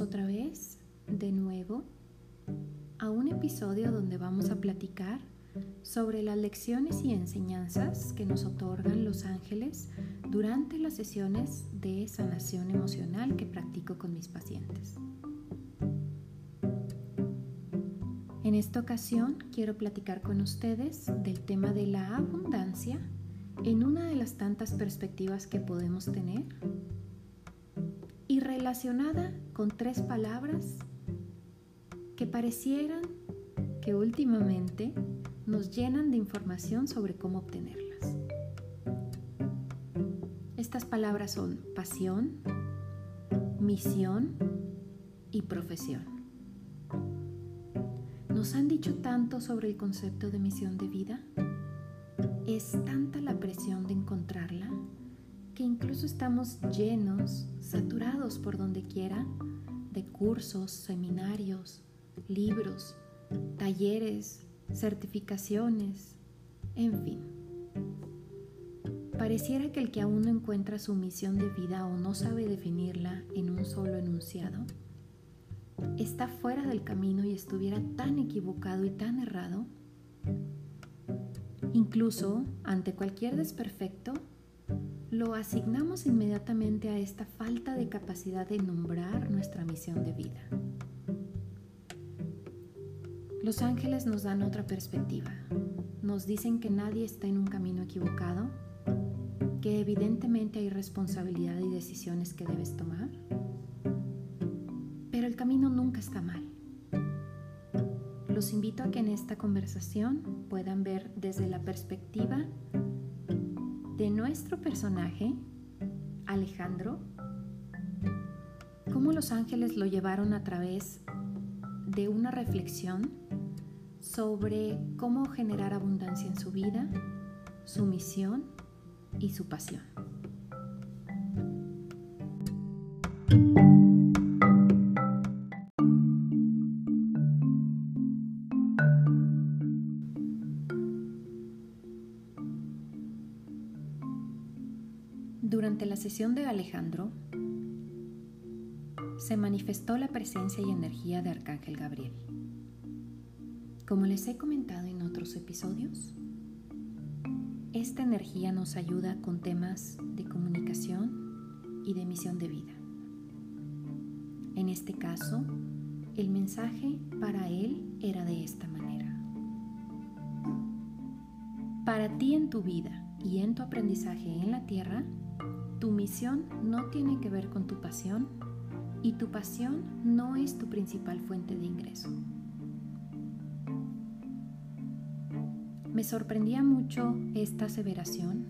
Otra vez, de nuevo, a un episodio donde vamos a platicar sobre las lecciones y enseñanzas que nos otorgan los ángeles durante las sesiones de sanación emocional que practico con mis pacientes. En esta ocasión quiero platicar con ustedes del tema de la abundancia en una de las tantas perspectivas que podemos tener relacionada con tres palabras que parecieran que últimamente nos llenan de información sobre cómo obtenerlas. Estas palabras son pasión, misión y profesión. Nos han dicho tanto sobre el concepto de misión de vida. Es tanta la presión de encontrarla incluso estamos llenos, saturados por donde quiera, de cursos, seminarios, libros, talleres, certificaciones, en fin. Pareciera que el que aún no encuentra su misión de vida o no sabe definirla en un solo enunciado, está fuera del camino y estuviera tan equivocado y tan errado, incluso ante cualquier desperfecto, lo asignamos inmediatamente a esta falta de capacidad de nombrar nuestra misión de vida. Los ángeles nos dan otra perspectiva. Nos dicen que nadie está en un camino equivocado, que evidentemente hay responsabilidad y decisiones que debes tomar, pero el camino nunca está mal. Los invito a que en esta conversación puedan ver desde la perspectiva de nuestro personaje, Alejandro, cómo los ángeles lo llevaron a través de una reflexión sobre cómo generar abundancia en su vida, su misión y su pasión. Sesión de Alejandro, se manifestó la presencia y energía de Arcángel Gabriel. Como les he comentado en otros episodios, esta energía nos ayuda con temas de comunicación y de misión de vida. En este caso, el mensaje para él era de esta manera. Para ti en tu vida y en tu aprendizaje en la tierra, tu misión no tiene que ver con tu pasión y tu pasión no es tu principal fuente de ingreso. Me sorprendía mucho esta aseveración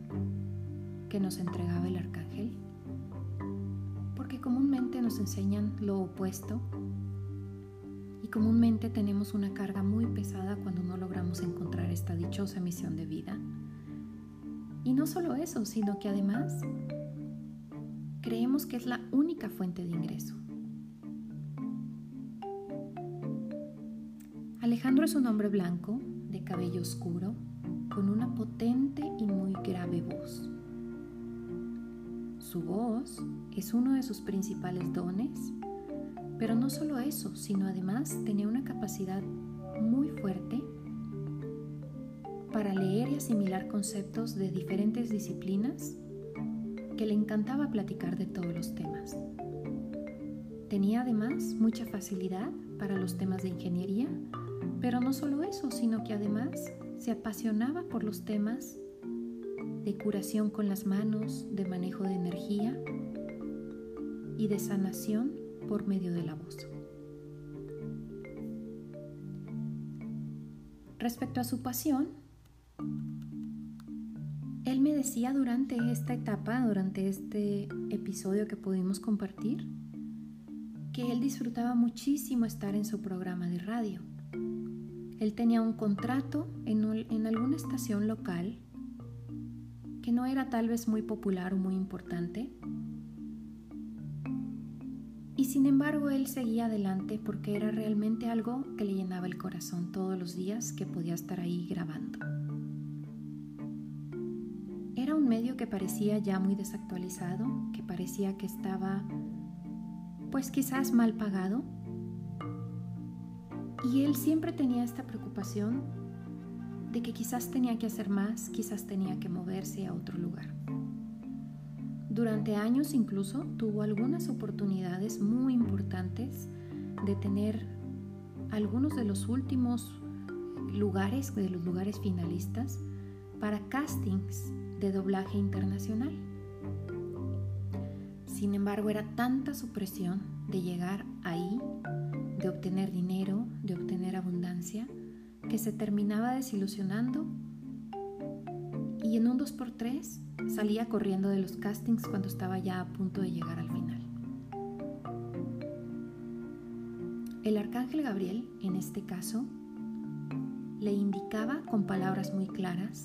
que nos entregaba el arcángel, porque comúnmente nos enseñan lo opuesto y comúnmente tenemos una carga muy pesada cuando no logramos encontrar esta dichosa misión de vida. Y no solo eso, sino que además creemos que es la única fuente de ingreso. Alejandro es un hombre blanco, de cabello oscuro, con una potente y muy grave voz. Su voz es uno de sus principales dones, pero no solo eso, sino además tenía una capacidad muy fuerte para leer y asimilar conceptos de diferentes disciplinas que le encantaba platicar de todos los temas. Tenía además mucha facilidad para los temas de ingeniería, pero no solo eso, sino que además se apasionaba por los temas de curación con las manos, de manejo de energía y de sanación por medio de la voz. Respecto a su pasión, decía durante esta etapa, durante este episodio que pudimos compartir, que él disfrutaba muchísimo estar en su programa de radio. Él tenía un contrato en, alguna estación local que no era tal vez muy popular o muy importante. Y sin embargo él seguía adelante porque era realmente algo que le llenaba el corazón todos los días que podía estar ahí grabando medio que parecía ya muy desactualizado, que parecía que estaba pues quizás mal pagado. Y él siempre tenía esta preocupación de que quizás tenía que hacer más, quizás tenía que moverse a otro lugar. Durante años incluso tuvo algunas oportunidades muy importantes de tener algunos de los últimos lugares, de los lugares finalistas, para castings de doblaje internacional. Sin embargo, era tanta su presión de llegar ahí, de obtener dinero, de obtener abundancia, que se terminaba desilusionando y en un 2x3 salía corriendo de los castings cuando estaba ya a punto de llegar al final. El arcángel Gabriel, en este caso, le indicaba con palabras muy claras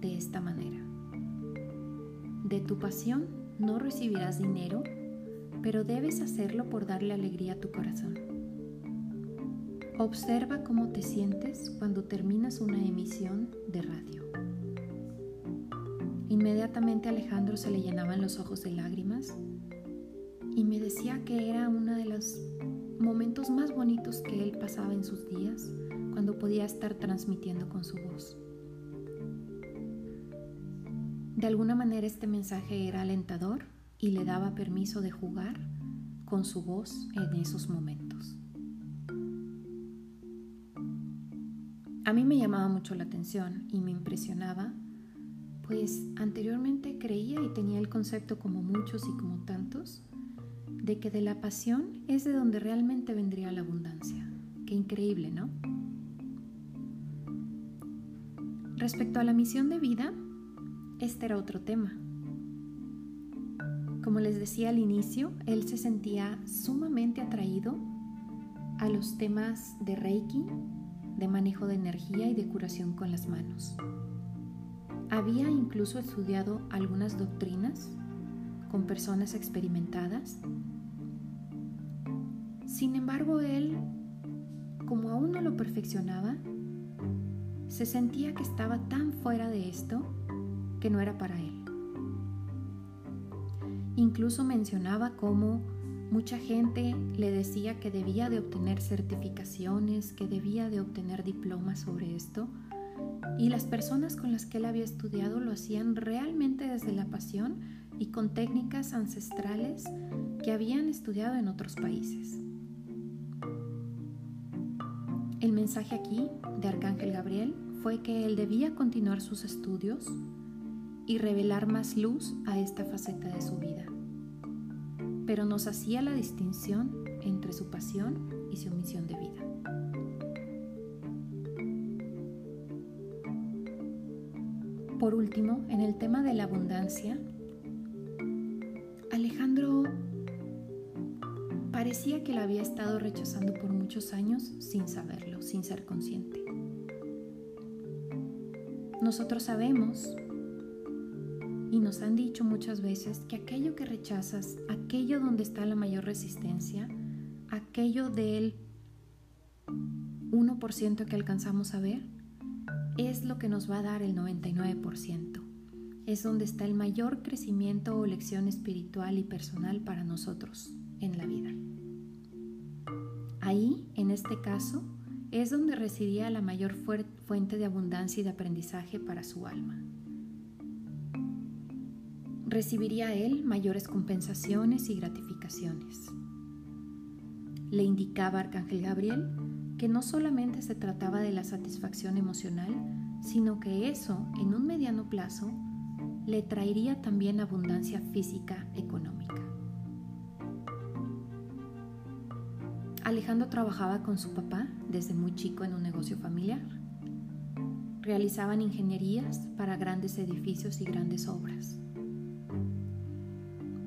de esta manera. De tu pasión no recibirás dinero, pero debes hacerlo por darle alegría a tu corazón. Observa cómo te sientes cuando terminas una emisión de radio. Inmediatamente Alejandro se le llenaban los ojos de lágrimas y me decía que era uno de los momentos más bonitos que él pasaba en sus días cuando podía estar transmitiendo con su voz. De alguna manera este mensaje era alentador y le daba permiso de jugar con su voz en esos momentos. A mí me llamaba mucho la atención y me impresionaba pues anteriormente creía y tenía el concepto como muchos y como tantos, de que de la pasión es de donde realmente vendría la abundancia. Qué increíble, ¿no? Respecto a la misión de vida, este era otro tema. Como les decía al inicio, él se sentía sumamente atraído a los temas de Reiki, de manejo de energía y de curación con las manos. Había incluso estudiado algunas doctrinas con personas experimentadas. Sin embargo, él, como aún no lo perfeccionaba, se sentía que estaba tan fuera de esto que no era para él. Incluso mencionaba cómo mucha gente le decía que debía de obtener certificaciones, que debía de obtener diplomas sobre esto, y las personas con las que él había estudiado lo hacían realmente desde la pasión y con técnicas ancestrales que habían estudiado en otros países. El mensaje aquí de Arcángel Gabriel fue que él debía continuar sus estudios y revelar más luz a esta faceta de su vida, pero nos hacía la distinción entre su pasión y su misión de vida. Por último, en el tema de la abundancia, Alejandro parecía que la había estado rechazando por muchos años sin saberlo, sin ser consciente. Nosotros sabemos y nos han dicho muchas veces que aquello que rechazas, aquello donde está la mayor resistencia, aquello del 1% que alcanzamos a ver, es lo que nos va a dar el 99%. Es donde está el mayor crecimiento o lección espiritual y personal para nosotros en la vida. Ahí, en este caso, es donde residía la mayor fuente de abundancia y de aprendizaje para su alma. Recibiría él mayores compensaciones y gratificaciones. Le indicaba Arcángel Gabriel que no solamente se trataba de la satisfacción emocional, sino que eso, en un mediano plazo, le traería también abundancia física económica. Alejandro trabajaba con su papá desde muy chico en un negocio familiar. Realizaban ingenierías para grandes edificios y grandes obras.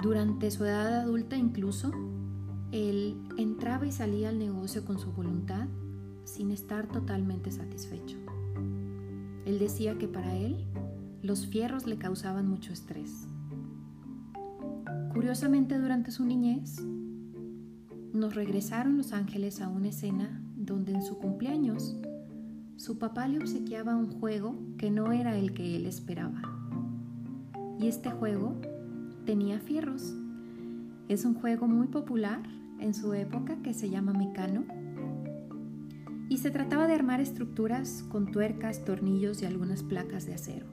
Durante su edad adulta incluso, él entraba y salía al negocio con su voluntad sin estar totalmente satisfecho. Él decía que para él los fierros le causaban mucho estrés. Curiosamente, durante su niñez, nos regresaron los ángeles a una escena donde en su cumpleaños su papá le obsequiaba un juego que no era el que él esperaba. Y este juego tenía fierros. Es un juego muy popular en su época que se llama Mecano y se trataba de armar estructuras con tuercas, tornillos y algunas placas de acero.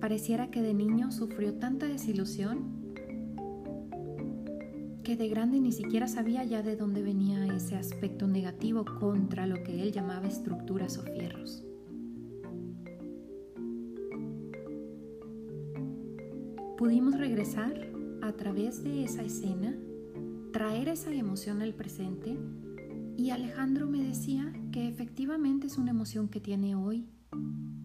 Pareciera que de niño sufrió tanta desilusión que de grande ni siquiera sabía ya de dónde venía ese aspecto negativo contra lo que él llamaba estructuras o fierros. Pudimos regresar a través de esa escena, traer esa emoción al presente y Alejandro me decía que efectivamente es una emoción que tiene hoy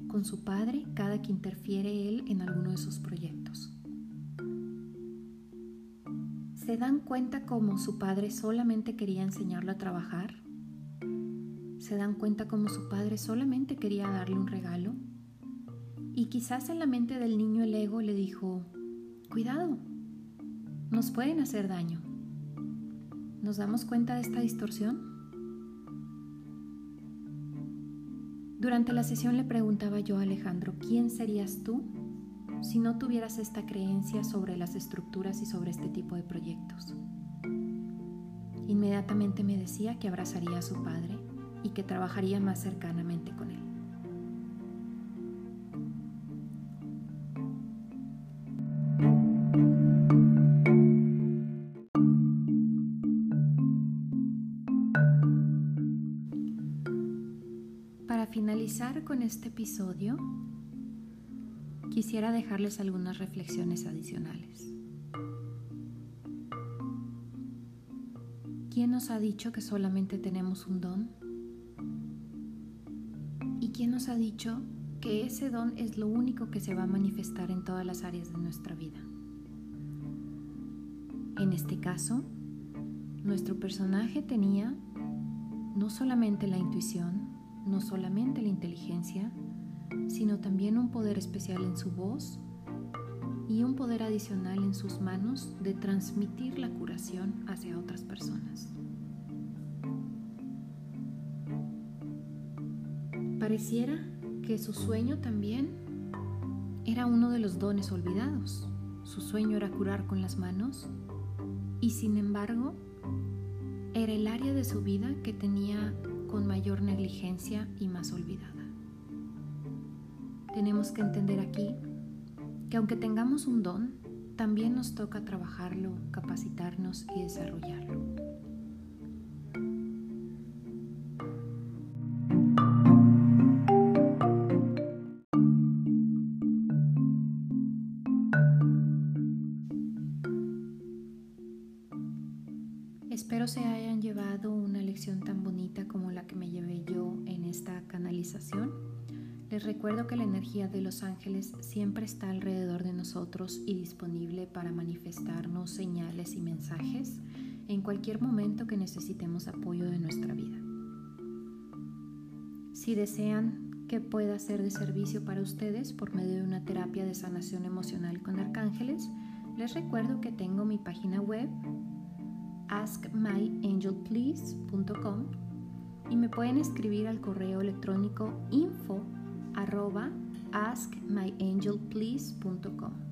con su padre cada que interfiere él en alguno de sus proyectos. ¿Se dan cuenta cómo su padre solamente quería enseñarlo a trabajar? ¿Se dan cuenta cómo su padre solamente quería darle un regalo? Y quizás en la mente del niño el ego le dijo, cuidado, nos pueden hacer daño. ¿Nos damos cuenta de esta distorsión? Durante la sesión le preguntaba yo a Alejandro, ¿quién serías tú si no tuvieras esta creencia sobre las estructuras y sobre este tipo de proyectos. Inmediatamente me decía que abrazaría a su padre y que trabajaría más cercanamente con finalizar con este episodio, quisiera dejarles algunas reflexiones adicionales. ¿Quién nos ha dicho que solamente tenemos un don? ¿Y quién nos ha dicho que ese don es lo único que se va a manifestar en todas las áreas de nuestra vida? En este caso, nuestro personaje tenía no solamente la intuición, no solamente la inteligencia, sino también un poder especial en su voz y un poder adicional en sus manos de transmitir la curación hacia otras personas. Pareciera que su sueño también era uno de los dones olvidados. Su sueño era curar con las manos y sin embargo era el área de su vida que tenía con mayor negligencia y más olvidada tenemos que entender aquí que aunque tengamos un don, también nos toca trabajarlo, capacitarnos y desarrollarlo. Recuerdo que la energía de los ángeles siempre está alrededor de nosotros y disponible para manifestarnos señales y mensajes en cualquier momento que necesitemos apoyo de nuestra vida. Si desean que pueda ser de servicio para ustedes por medio de una terapia de sanación emocional con arcángeles, les recuerdo que tengo mi página web askmyangelplease.com y me pueden escribir al correo electrónico info arroba askmyangelplease.com.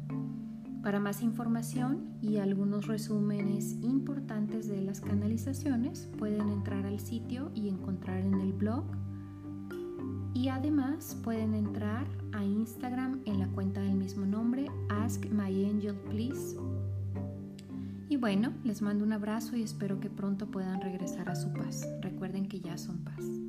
Para más información y algunos resúmenes importantes de las canalizaciones, pueden entrar al sitio y encontrar en el blog. Y además pueden entrar a Instagram en la cuenta del mismo nombre, Ask Y bueno, les mando un abrazo y espero que pronto puedan regresar a su paz. Recuerden que ya son paz.